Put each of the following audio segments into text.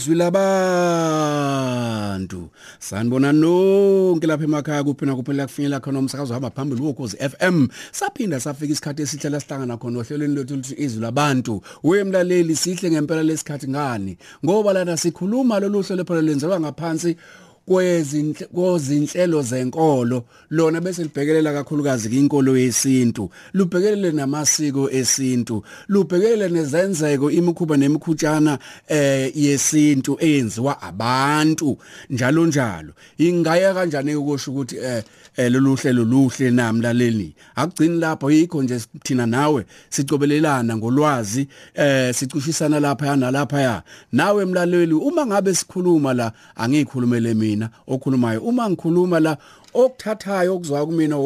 izwi labantu sanibona nonke lapha emakhaya kuphina kuphela kufinyelela khona umsakazo hamba phambili wokhozi FM saphinda safika isikhathi esihle lasihlangana khona ohlelweni lwethu luthi izwi labantu wemlaleli sihle ngempela lesikhathi ngani? Ngoba lana sikhuluma lolu hlelo phela lenziwa ngaphansi kwezinhlelo zenkolo. Lona bese libhekelela kakhulukazi inkolo yesintu. Lubhekelele namasiko esintu. Lubhekelele nezenzeko imikhuba nemikhutshana eh yesintu eyenziwa abantu. Njalo njalo. Ingaya kanjani ukusho ukuthi eh lolu hlelo luhle namlaleli akugcini lapho yikho nje thina nawe sicobelelana ngolwazi eh sicushisana lapha yana lapha nawe mlaleli uma ngabe sikhuluma la angikhulumele mina. Okhulumayo. Uma ngikhuluma la okuthathayo okuzwa kumina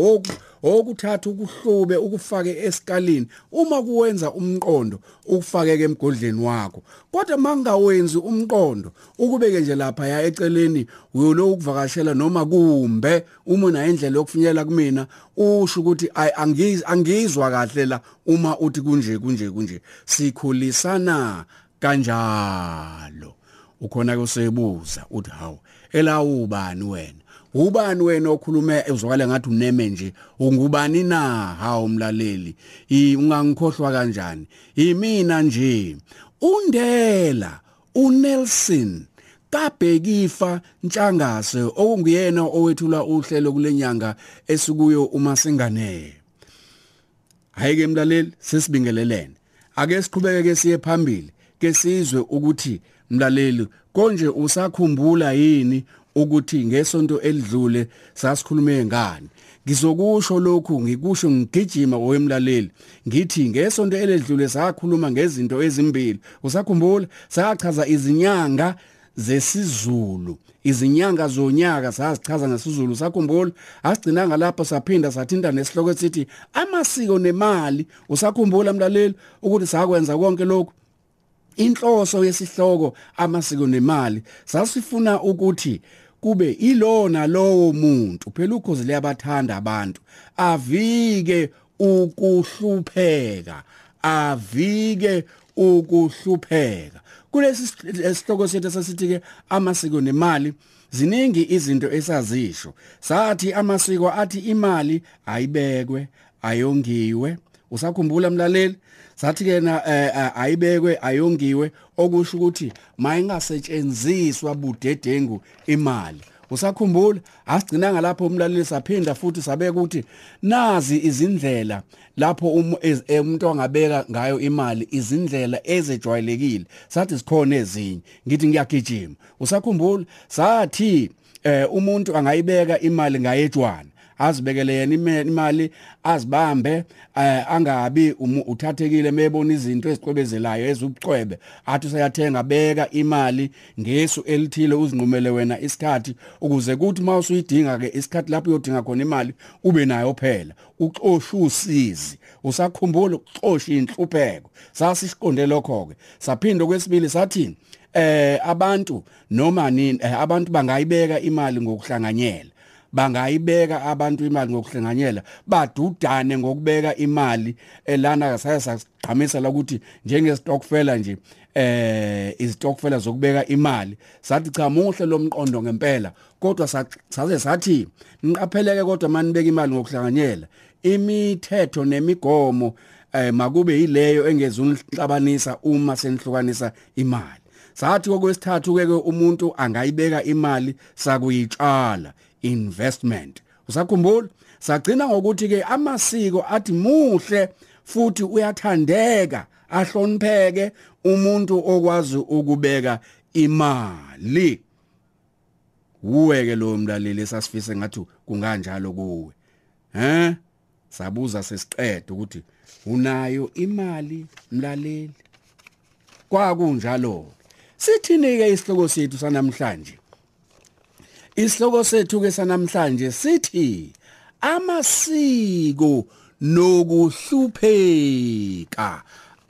okuthatha ukuhlube ukufake esikalini uma kuwenza umqondo ukufakeke emgodleni wakho. Kodwa mangawenzi umqondo ukubeke nje lapha ya eceleni uyolo ukuvakashela noma kumbe uma una indlela yokufinyelela kumina usho ukuthi angizwa kahle la uma uthi kunje kunje kunje. Sikhulisana kanjalo. Ukhona kusebuza uthi hawu elawubani wena? Ubani wena okhuluma ezwakala ngathi uneme nje? Ungubani na? Hawo mlaleli ungangikhohlwa kanjani? Imina nje undela uNelson kabhekifa ntshangase okungiyena owethula uhlelo kulenyanga esikuyo uma singane hayike mlaleli sesibingelelene. Ake siqhubeke ke siye phambili ke sizwe ukuthi mlaleli konje usakhumbula yini ukuthi ngesonto elidlule sasikhulume ngani? Ngizokusho lokhu ngikusho ngigijima owemlaleli. Ngithi ngesonto eledlule sakhuluma ngezinto ezimbili. Usakhumbula? Sachaza izinyanga zesizulu. Izinyanga zonyaka sazichaza ngesizulu. Sakhumbula asigcinanga lapho saphinda sathinta nesihloko esithi amasiko nemali. Usakhumbula mlaleli ukuthi sakwenza konke lokhu? Inhloso yesihloko amasiko nemali sasifuna ukuthi kube ilona lowo muntu. Phela ukhozi liyabathanda abantu. Avike ukuhlupheka avike ukuhlupheka. Kulesi sihloko sethu sasithi ke amasiko nemali ziningi izinto esazisho. Sathi amasiko athi imali ayibekwe ayongiwe. Usakhumbula mlaleli? Sathi ke na ayibekwe ayongiwe. Okusho ukuthi mayingasetshenziswa budedengu imali. Usakhumbula? Asigcinanga lapho umlaleli saphinda futhi sabeka ukuthi nazi izindlela lapho umuntu angabeka ngayo imali izindlela ezejwayelekile. Sathi sikhona ezinye. Ngithi ngiyagijima. Usakhumbula? Sathi umuntu angayibeka imali ngayetshwana azibekele yena imali azibambe angabi uthathekile mebona izinto ezicwebezelayo ezubucwebe athi usayathenga beka imali ngesu elithile uzinqumele wena isikhathi ukuze kuthi mawusuyidinga ke isikhathi lapho uyodinga khona imali ube nayo phela. Uxosha usizi usakhumbula uxosha inhlupheko sasisiqonde lokho ke saphinda kwesibili sathi eh abantu noma nini abantu bangayibeka imali ngokuhlanganyela. Bangayibeka abantu imali ngokuhlanganyela badudane ngokubeka imali elana saya sagqamisa la ukuthi njenge stokfela nje eh izitokfela zokubeka imali. Sathi cha muhle lomqondo ngempela kodwa saze sathi niqapheleke kodwa manibeka imali ngokuhlanganyela imithetho nemigomo eh makube yileyo engezunhlanganisa uma senihlukanisa imali. Sathi okwesithathu ke umuntu angayibeka imali sakuyitshala. Investment. Usakhumbula? Sagcina ngokuthi ke amasiko athi muhle futhi uyathandeka ahlonipheke umuntu okwazi ukubeka imali. Uweke lo mlaleli sasifise ngathi kunganjalo kuwe. He? Sabuza sesiqede ukuthi unayo imali mlaleli? Kwakunjalo sithini ke isihloko sethu sanamhlanje? Isihloko sethu ke sanamhlanje sithi amasiko nokuhlupheka.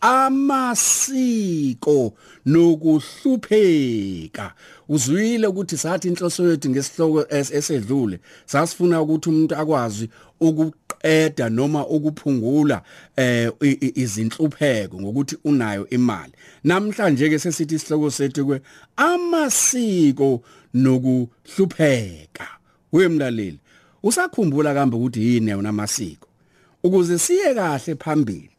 Amasiko nokuhlupheka. Uzwile ukuthi sathi inhloso yethu ngesihloko esedlule sasifuna ukuthi umuntu akwazi ukuqeda noma ukuphungula eh izinhlupheko ngokuthi unayo imali. Namhlanje ke sesithi isihloko sethu kwe amasiko nokuhlupheka. Wemlaleli usakhumbula kambe ukuthi yini yona amasiko? Ukuze siye kahle phambili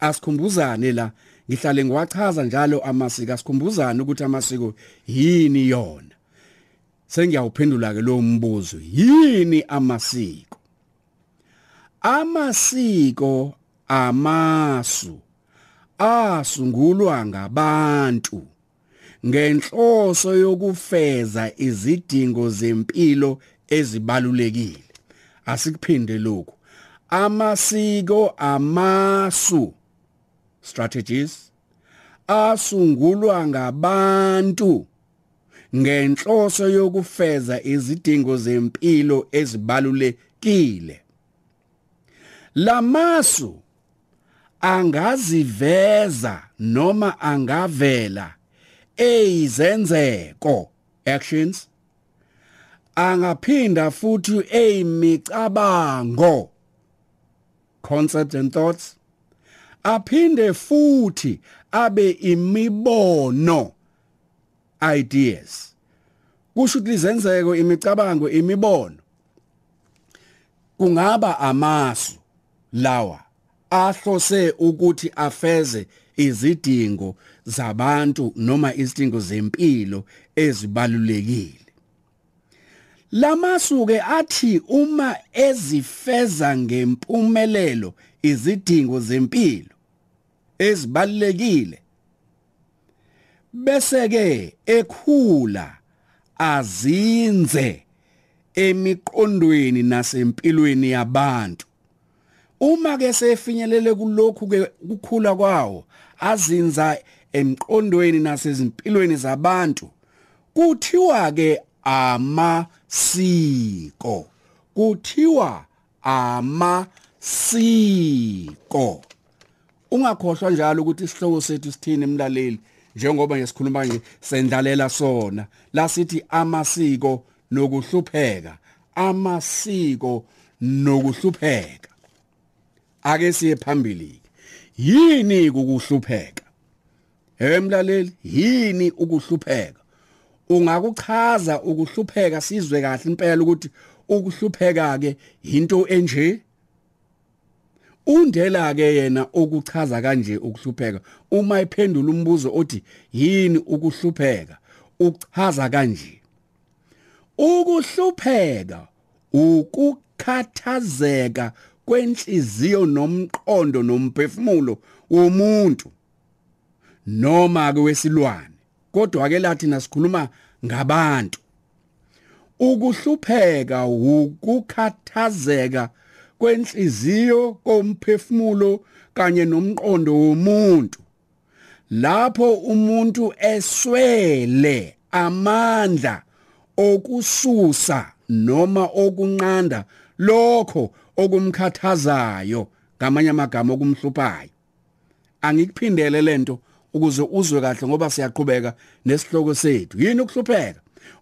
asikhumbuzane la. Ngihlale ngiwachaza njalo amasiko asikhumbuzane ukuthi amasiko yini yona. Sengiyawuphendula ke lo mbuzo yini amasiko? Amasiko amasu asungulwa ngabantu ngenhloso yokufeza izidingo zempilo ezibalulekile. Asikuphinde lokhu. Amasiko amasu strategies asungulwa ngabantu ngenhloso yokufeza izidingo zempilo ezibalulekile. Lamasu angaziveza noma angavela eyizenzeko actions angaphinda futhi eyimicabango concepts and thoughts aphinde futhi abe imibono ideas. Kusho ukuthi lizenzeko imicabango imibono. Kungaba amasu lawa ahlose ukuthi afeze izidingo zabantu noma izidingo zempilo ezibalulekile. Lamasu ke athi uma ezifeza ngempumelelo izidingo zempilo ezibalekile bese ke ekhula azinze emiqondweni nasempilweni yabantu. Uma ke sefinyelele kulokhu ke ukukhula kwawo azinza emqondweni nasezimpilweni zabantu kuthiwa ke amasiko kuthiwa amasiko. Ungakhohlwa njalo ukuthi isihloko sethu sithini emlaleli njengoba ngesikhuluma nje sendlalela sona. La sithi amasiko nokuhlupheka amasiko nokuhlupheka. Ake siye phambili yini ukuhlupheka emlaleli yini ukuhlupheka? Ungakuchaza ukuhlupheka sizwe kahle impela ukuthi ukuhlupheka ke into enje? Undela ke yena okuchaza kanje ukuhlupheka. Uma ephendula umbuzo othi yini ukuhlupheka? Uchaza kanje. Ukuhlupheka ukukhathazeka kwenhliziyo nomqondo nomphefumulo womuntu noma ke wesilwane. Kodwa ke lathi nasikhuluma ngabantu. Ukuhlupheka ukukhathazeka kwenhliziyo komphefumulo kanye nomqondo womuntu. Lapho umuntu eswele amandla okususa noma okunqanda lokho okumkhathazayo ngamanye amagama okumhluphayo. Angikuphindele lento ukuze uzwe kahle ngoba siyaqhubeka nesihloko sethu. Yini ukuhlupheka?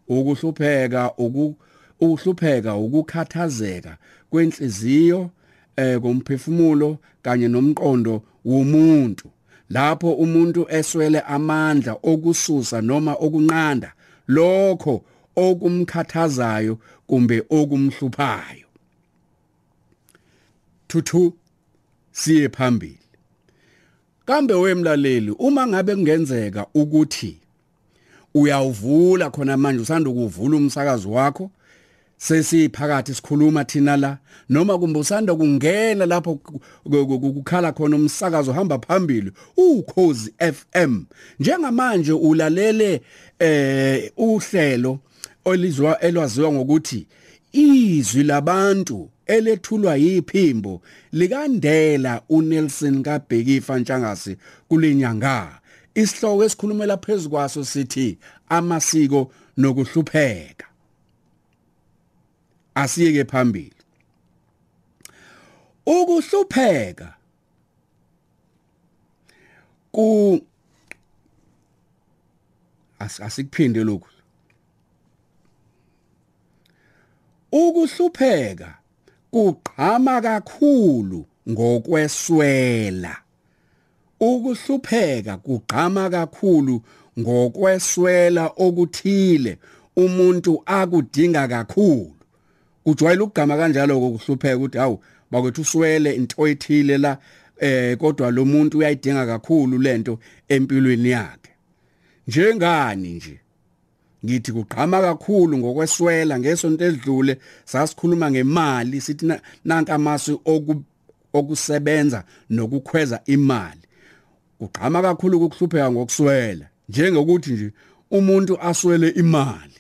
Ukuhlupheka ukuhlupheka ukukhathazeka kwenhliziyo eh komphefumulo kanye nomqondo womuntu. Lapho umuntu eswele amandla okususa noma okunqanda lokho okumkhathazayo kumbe okumhluphayo. Thuthu siye phambili. Kambe wemlaleli uma ngabe kungenzeka ukuthi uyawuvula khona manje usanda ukuvula umsakazo wakho sesiphakathi sikhuluma thina la noma kumbe usanda kungena lapho kukhala khona umsakazo hamba phambili ukhozi FM njengamanje ulalele eh uhlelo olizwa elwaziwa ngokuthi izwi labantu elethulwa yiphimbo likandela uNelson kaBhekifa Ntshangase kulenyanga isihloko esikhulumela phezukwaso sithi amasiko nokuhlupheka. Asiyeke phambili. Ukuhlupheka ku asikuphinde lokhu. Ukuhlupheka kuqhama kakhulu ngokweswela. Ukuhlupheka kugqama kakhulu ngokweswela okuthile umuntu akudinga kakhulu. Kujwayele ukugama kanjalo kokuhlupheka ukuthi hawu bakwethu uswele into ethile la eh kodwa lo muntu uyayidinga kakhulu lento empilweni yakhe. Njengani nje? Ngithi kugqama kakhulu ngokweswela ngesonto edlule sasikhuluma ngemali sithi nanka amasu okusebenza nokukhweza imali. Kugqama kakhulu ukuhlupheka ngokuswela njengokuthi nje umuntu aswele imali.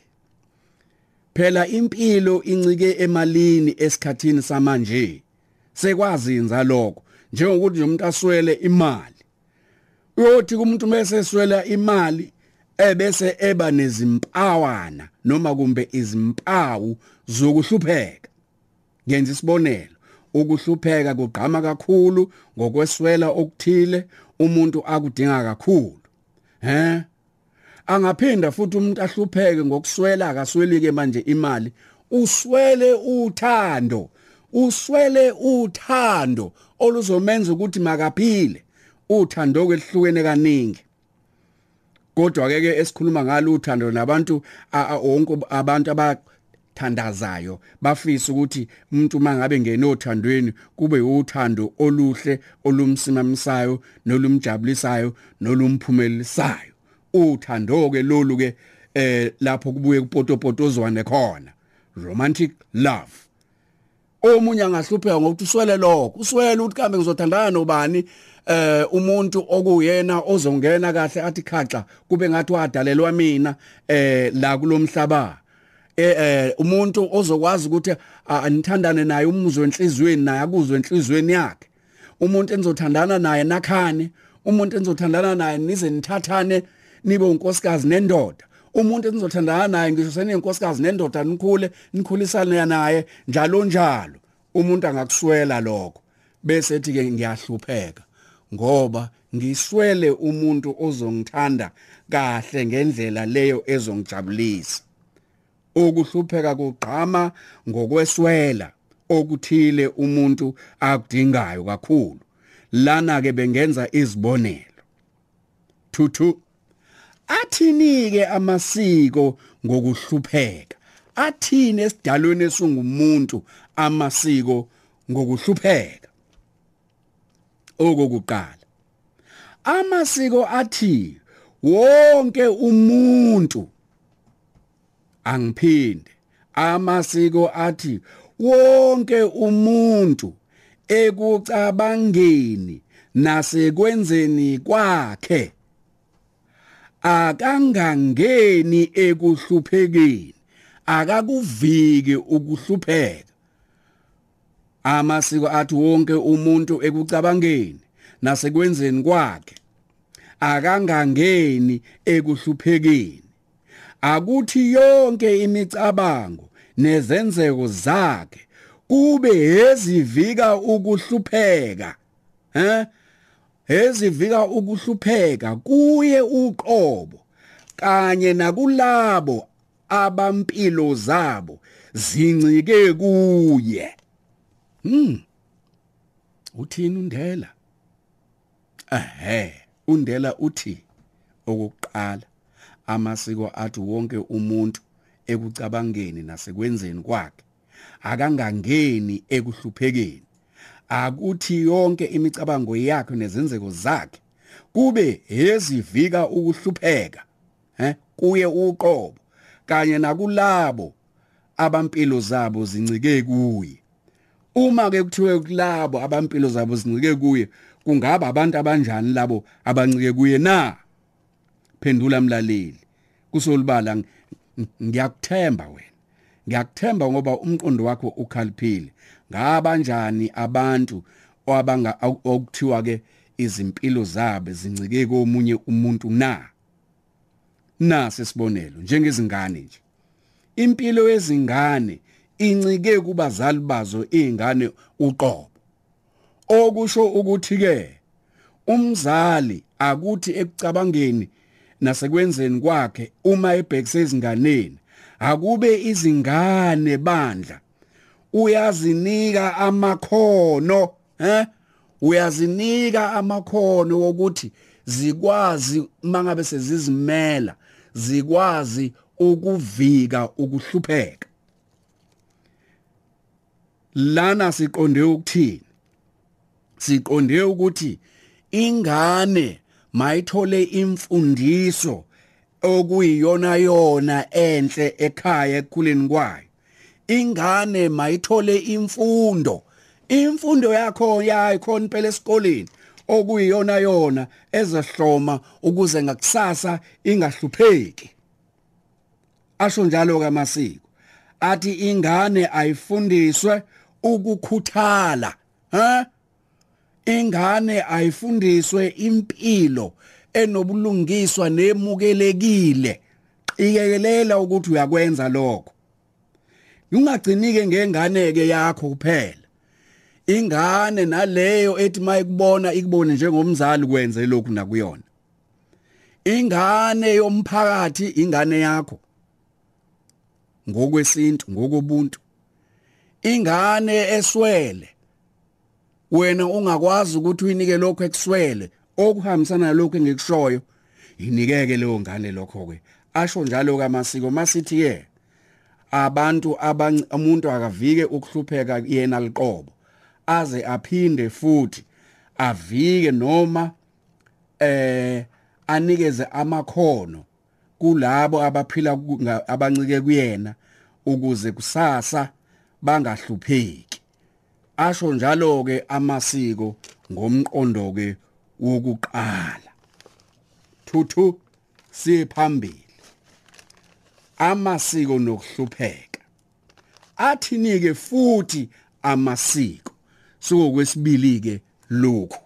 Phela impilo incike emalini esikhathini samanje? Sekwazinza lokho njengokuthi umuntu aswele imali. Uyothi kumuntu mase eswela imali ebese eba nezimpawana noma kumbe izimpawu zokuhlupheka. Ngenza isibonelo ukuhlupheka kugqama kakhulu ngokweswela okuthile umuntu akudinga kakhulu. He? Angaphinda futhi umuntu ahlupheke ngokuswela akaswelike manje imali. Uswele uthando uswele uthando oluzomenza ukuthi makaphile. Uthando kwelihlukene kaningi. Kodwa ke esikhuluma ngalo uthando nabantu wonke abantu abathandazayo bafisa ukuthi umuntu mangabe ngenothandweni kube uthando oluhle olumsimamisayo nolumjabulisayo nolumphumelisayo uthando ke lolu ke eh lapho kubuye kupotopotozwane khona. Romantic love. Omunye angahlupheka ngokuthi uswele lokho uswele ukuthi kambe ngizothandana nobani eh umuntu okuyena ozongena kahle athi khaxa kube ngathi wadalelwa mina eh la kulomhlaba eh umuntu ozokwazi ukuthi anithandane naye umuzwe enhlizweni naye akuzwe enhlizweni yakhe. Umuntu enizothandana naye nakhane umuntu enizothandana naye nize nithathane nibe unkosikazi nendoda. Umuntu enizothandana naye ngisho senenkosikazi nendoda nikhule nikhulisane naye njalo njalo. Umuntu angakuswela lokho. Bese ethi ke ngiyahlupheka ngoba ngiswele umuntu ozongithanda kahle ngendlela leyo ezongijabulisa. Ukuhlupheka kugqama ngokweswela okuthile umuntu akudingayo kakhulu. Lana ke bengenza izibonelo. Thuthu. Athini ke amasiko ngokuhlupheka? Athini esidalweni esingumuntu amasiko ngokuhlupheka? Okokuqala amasiko athi wonke umuntu angiphinde amasiko athi wonke umuntu ekucabangeni nasekwenzeni kwakhe akangangeni ekuhluphekeni. Akakuviki ukuhlupheka. Amasiko athi wonke umuntu ekucabangeni nasekwenzeni kwakhe akangangeni ekuhluphekeni. Akuthi yonke imicabango nezenzeko zakhe kube ezivika ukuhlupheka eh ezivika ukuhlupheka kuye uqobo kanye nakulabo abampilo zabo zincike kuye. Hm uthini undela? Ehe undela uthi okuqala amasiko athi wonke umuntu ekucabangeni nasekwenzeni kwakhe akangangeni ekuhluphekeni. Akuthi yonke imicabango yakhe nezenzeko zakhe kube ezivika ukuhlupheka eh kuye uqobo kanye nakulabo abampilo zabo zincike kuye. Uma ke kuthiwe kulabo abampilo zabo zincike kuye kungaba abantu abanjani labo abancike kuye na? Phendula mlaleli kusolibala ngiyakuthemba wena. Ngiyakuthemba ngoba umqondo wakho ukhaliphile. Ngabanjani abantu abanga okuthiwa ke izimpilo zabo zincike komunye umuntu na? Nasi sibonelo njengezingane nje. Impilo yezingane incike kubazali bazo izingane uqobo. Okusho ukuthi ke umzali akuthi ekucabangeni nasekwenzeni kwakhe uma ebhekise izinganeni akube izingane bandla. Uyazinika amakhono eh uyazinika amakhono wokuthi zikwazi mangabe sezizimela zikwazi ukuvika ukuhlupheka. Lana siqonde ukuthini? Siqonde ukuthi ingane mayithole imfundiso okuyiyona yona enhle ekhaya ekukhuleni kwayo. Ingane mayithole imfundo. Imfundo yakho yayikhona impela esikoleni. Okuyiyona yona ezahloma ukuze ngakusasa ingahlupheki. Asho njalo kamasiko athi ingane ayifundiswe ukukhuthala ha? Ingane ayifundiswe impilo enobulungiswa nemukelekile. Qiyekelela ukuthi uyakwenza lokho. Ungagcinike ngengane ke yakho kuphela. Ingane naleyo ethi mayikubona ikubone njengomzali kwenze lokhu nakuyona. Ingane yomphakathi ingane yakho. Ngokwesintu ngokobuntu. Ingane eswele. Wena ungakwazi ukuthi uyinike lokho ekuswele. Okuhambisana nalokho engikushoyo inikeke leyo ngane lokho ke asho njalo kamasiko masithi ke abantu umuntu akavike ukuhlupheka yena liqobo. Aze aphinde futhi avike noma eh anikeze amakhono kulabo abaphila abancike kuyena ukuze kusasa bangahlupheki. Asho njalo ke amasiko ngomqondo ke wokuqala. Thuthu siphambili amasiko nokuhlupheka. Athinike futhi amasiko? Sokwesibili ke lokhu.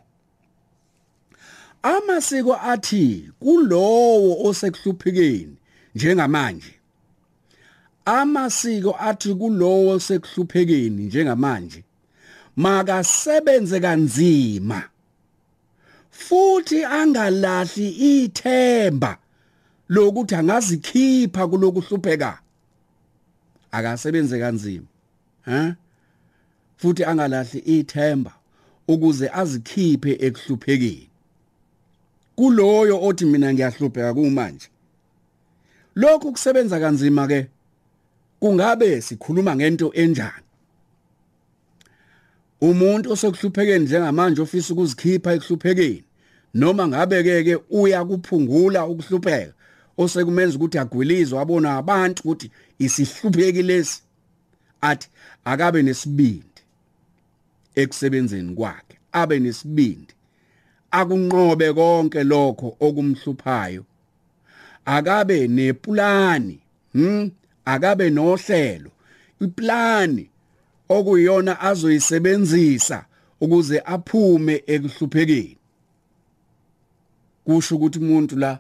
Amasiko athi kulowo osekuhluphekeni njengamanje. Amasiko athi kulowo osekuhluphekeni njengamanje. Makasebenze kanzima. Futhi angalahli ithemba lokuthi angazikhipha kulokuhlupheka. Akasebenze kanzima ha? Futhi angalahli ithemba ukuze azikhiphe ekuhluphekeni. Kuloyo othi mina ngiyahlupheka kumanje. Lokhu kusebenza kanzima ke kungabe sikhuluma ngento enjani? Umuntu osekuhluphekeni njengamanje ofisa ukuzikhipha ekuhluphekeni noma ngabe ke uya kuphungula ukuhlupheka osekumenza ukuthi agwilizwe abona abantu ukuthi isihlupheki lesi athi akabe nesibindi ekusebenzeni kwakhe abe nesibindi. Akunqobe konke lokho okumhluphayo. Akabe neplani hm akabe nohlelo iplani okuyiyona azoyisebenzisa ukuze aphume ekuhluphekeni. Kusho ukuthi umuntu la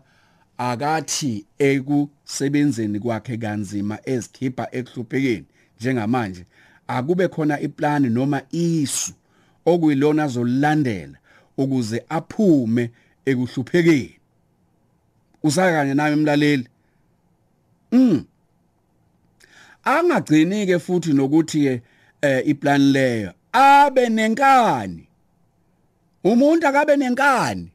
akathi ekusebenzeni kwakhe kanzima ezikhipha ekuhluphekeni njengamanje akube khona iplani noma isu okuyilona zolilandela ukuze aphume ekuhluphekeni. Usakanye nami emlaleli mm angagcini ke futhi nokuthi ke eh iplan leyo. Abe nenkani? Umuntu akabe nenkani?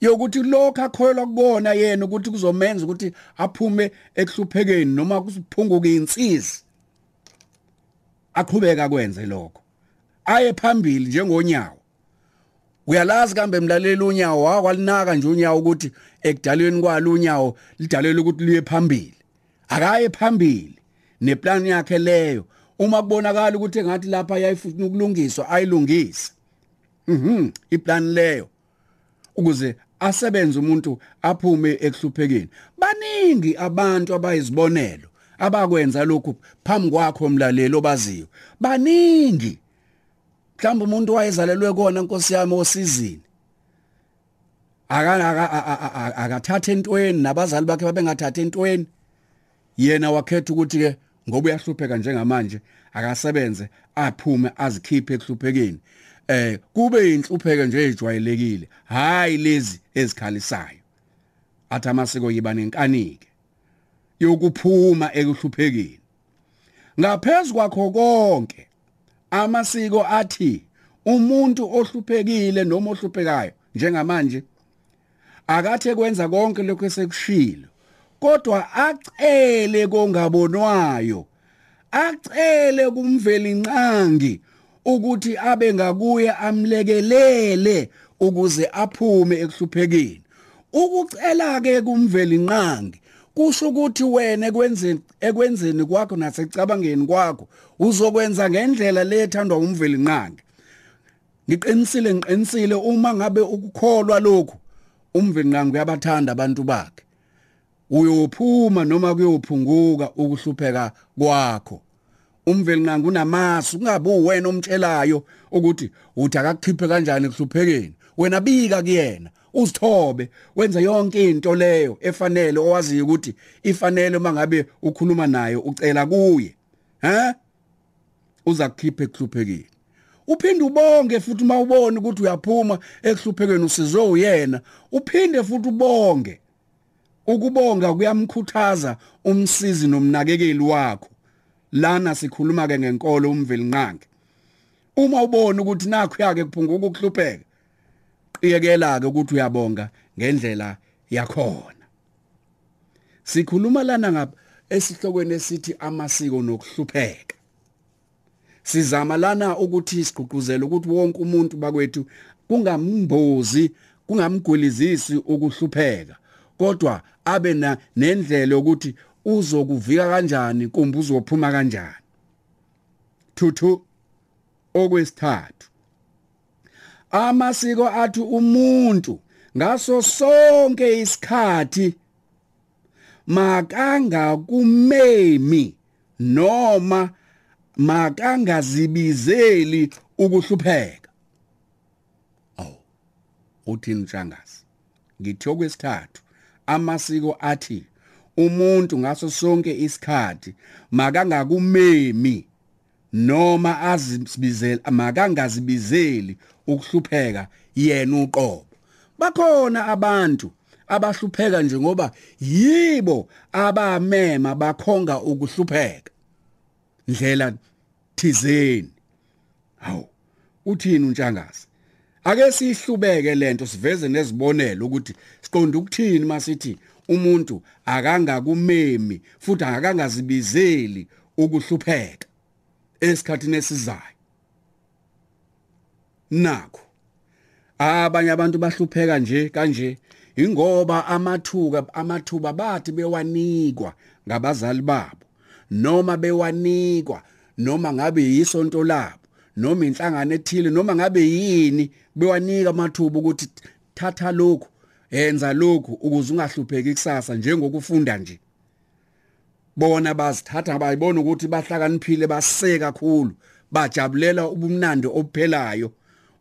Yokuthi lokho akholwa kubona yena ukuthi kuzomenza ukuthi aphume ekuhluphekeni noma kusiphunguke insizwa aqhubeka kwenze lokho. Aye phambili njengonyawo. Uyalazi kambe mlaleli unyawo wakwalinaka nje unyawo ukuthi ekudalweni kwalo unyawo lidalela ukuthi liye phambili. Akaye phambili. Neplan yakhe leyo uma kubonakala ukuthi engathi lapha yayifuna ukulungiswa ayilungise mhm iplan leyo. Ukuze asebenze umuntu aphume ekuhluphekeni. Baningi abantu abayizibonelo abakwenza lokhu phambi kwakho mlaleli obaziyo. Baningi. Mhlawumbe umuntu wayezalelwe kona inkosi yami osizini. Aka akathatha entweni nabazali bakhe babengathatha entweni. Yena wakhetha ukuthi ke ngoba uyahlupheka njengamanje akasebenze aphume azikhiphe ekuhluphekeni. Eh kube inhlupheke nje ejwayelekile hayi lezi ezikhalisayo. Athi amasiko yiba nenkanike yokuphuma ekuhluphekeni. Ngaphezulu kwakho konke amasiko athi umuntu ohluphekile noma ohluphekayo njengamanje akathe kwenza konke lokho esekushilo. Kodwa acele kongabonwayo. Acele kumveli nqangi ukuthi abe ngakuye amlekelele ukuze aphume ekuhluphekeni. Ukucela ke kumveli nqangi kusho ukuthi wena ekwenzeni ekwenzeni kwakho nasecabangeni kwakho uzokwenza ngendlela lethandwa umveli nqangi ngiqinisile ngiqinisile uma ngabe ukukholwa lokhu umveli nqangi uyabathanda abantu bakhe. Uyophuma noma kuyophunguka ukuhlupheka kwakho. Umveli nqangi unamasu kungabe uwena omtshelayo ukuthi uthi akakukhiphe kanjani ekuhluphekeni. Wena bika kuyena uzithobe wenza yonke into leyo efanele owaziyo ukuthi ifanele mangabe ukhuluma naye ucela kuye. Ha uza kukhipha ekuhluphekeni. Uphinde ubonge futhi mawubona ukuthi uyaphuma ekuhluphekeni usizwe uyena. Uphinde futhi ubonge. Ukubonga kuyamkhuthaza umsizi nomnakekeli wakho. Lana sikhuluma ke ngenkolo umveli nqangi. Uma ubona ukuthi nakho yake kuphunguka ukuhlupheka iyekela ke ukuthi uyabonga ngendlela yakhona. Sikhuluma lana ngapha esihlokweni esithi amasiko nokuhlupheka. Sizama lana ukuthi sigqugquzele ukuthi wonke umuntu bakwethu kungambozi kungamgwelizisi ukuhlupheka. Kodwa abe na nendlela yokuthi uzokuvika kanjani kumbe uzophuma kanjani. Thuthu okwesithathu. Amasiko athi umuntu ngaso sonke isikhathi makanga kumemi noma makangazibizeli ukuhlupheka. Aw uthini nshangazi ngithi okwesithathu. Amasiko athi umuntu ngaso sonke isikhathi makangakumemi noma azibizele makangazibizeli ukuhlupheka yena uqobo. Bakhona abantu abahlupheka nje ngoba yibo abamema bakhonga ukuhlupheka. Ndlela thizeni. Hawu uthini uNtshangazi ake sihlubeke lento siveze nezibonelo ukuthi siqonda ukuthini masithi umuntu akangakumemi futhi akangazibizeli ukuhlupheka esikhathini esizayo? Nakho abanye abantu bahlupheka nje kanje ingoba amathuka amathuba bathi bewanikwa ngabazali babo noma bewanikwa noma ngabe yisonto labo noma inhlangano ethile noma ngabe yini bewanika amathuba ukuthi thatha lokhu yenza lokhu ukuze ungahlupheki kusasa njengokufunda nje. Bona bazithatha bayibona ukuthi bahlakaniphile baseke kakhulu bajabulela ubumnandi obuphelayo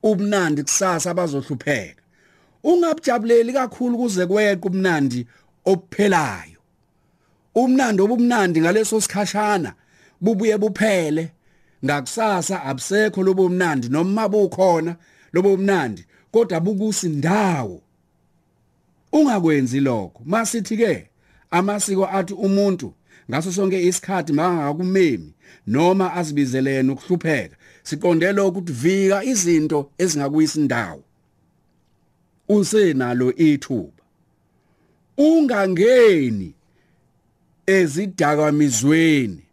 ubumnandi kusasa bazohlupheka. Ungabujabuleli kakhulu kuze kweqe ubumnandi obuphelayo. Umnandi obumnandi ngaleso sikhashana bubuye buphele. Ngakusasa abusekho lobo mnandi noma bukhona lobo mnandi kodwa bukusindawo. Ungakwenzi lokho. Masithi ke amasiko athi umuntu ngaso sonke isikhathi mangakumemi noma azibizelene ukuhlupheka siqonde lokho ukuthi vika izinto ezingakuyisa indawo usenalo ithuba. Ungangeni ezidakamizweni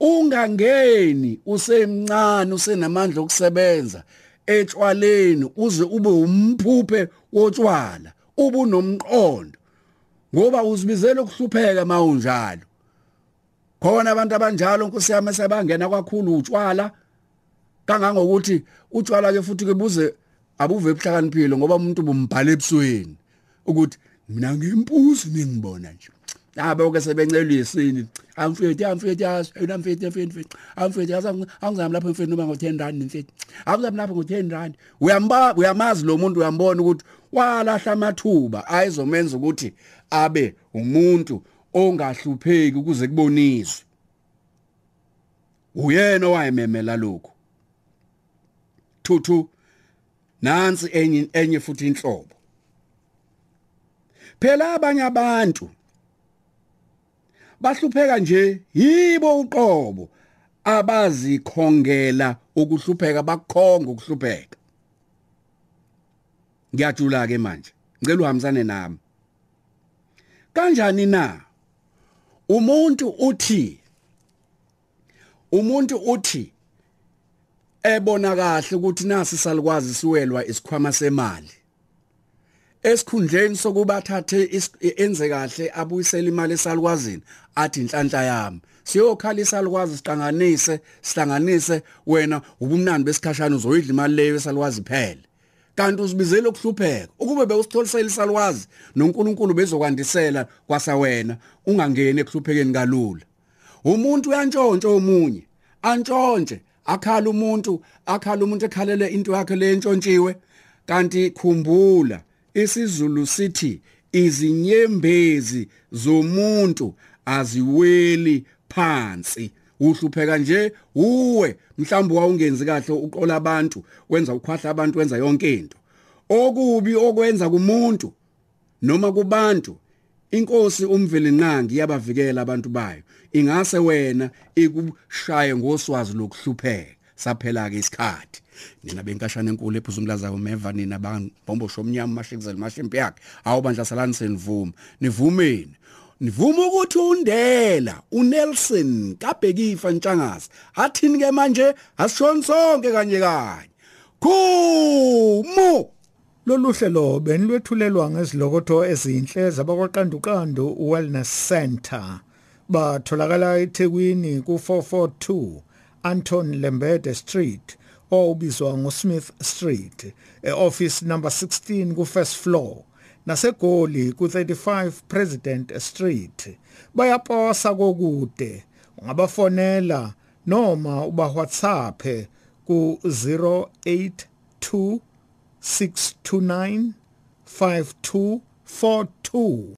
ungangeni usemncane usenamandla okusebenza etshwaleni uze ube umphuphe wotshwala. Ubunomqondo ngoba uzibizela ukuhlupheka mawunjalo. Khona abantu abanjalo nkosi yami sebangena kakhulu utshwala kangangokuthi utshwala ke futhi ke buze abuve ebuhlakaniphile ngoba umuntu bumbhala ebusweni ukuthi mina ngimpuzi ningibona nje. Abo ke sebencela isini amfethi amfethi yena amfethi amfethi amfethi angizami lapho mfethi noma ngo10 rand mfethi angizami lapho ngo10 rand. Uyamba uyamazi lo muntu uyambona ukuthi walahla amathuba ayizomenza ukuthi abe umuntu ongahlupheki ukuze kuboniswe. Uyena owayememela lokho thuthu nansi enye enye futhi inhlobo. Phela abanye abantu bahlupheka nje yibo uqobo abazikhongela ukuhlupheka bakukhonga ukuhlupheka. Ngiyajula ke manje. Ngicela uhambisane nami. Kanjani na? Umuntu uthi umuntu uthi ebona kahle ukuthi nasi salikwazi siwelwa isikhwama semali. Esikhundleni sokuba athathe enze kahle abuyisele imali esalukwazini athi inhlanhla yami. Siyokhalisa alukwazi siqanganise sihlanganise wena ubumnandi besikhashana uzoyidla imali leyo esalukwazi phela kanti uzibizele ukuhlupheka. Ukube bewusitholisela isalwazi noNkulunkulu bezokwandisela kwasa wena ungangeni ekuhluphekeni kalula. Umuntu uyantshontsha omunye antshontshe akhala umuntu akhala umuntu ekhalele into yakhe le entshontshiwe. Kanti khumbula isizulu sithi izinyembezi zomuntu aziweli phansi. Uhlupheka nje uwe mhlawumbe wawungenzi kahle uqola abantu wenza ukhwahla abantu wenza yonke into. Okubi okwenza kumuntu noma kubantu inkosi umveli nqangi yabavikela abantu bayo. Ingase wena ikushaye ngoswazi lokuhlupheka saphela ke isikhathi. Nina benkashana enkulu ephuzumlaza umeva nina bambombo shomnyama mashekizela mashimpi yakhe. Awubandla salani senivuma. Nivumeni. Nivuma ukuthi undela uNelson kabhekifa ntshangase athini ke manje? Asishoni sonke kanye kanye. Khumo lolu hlelo benilwethulelwa ngezilokotho ezinhle zabakwaqanduqandu Wellness Center. Batholakala eThekwini ku442 Anton Lembede Street obizwa ngoSmith Street eoffice number 16 ku first floor. Nasegoli ku35 President Street bayaposa kokude ungabafonela noma uba WhatsApp ku 082 629 5242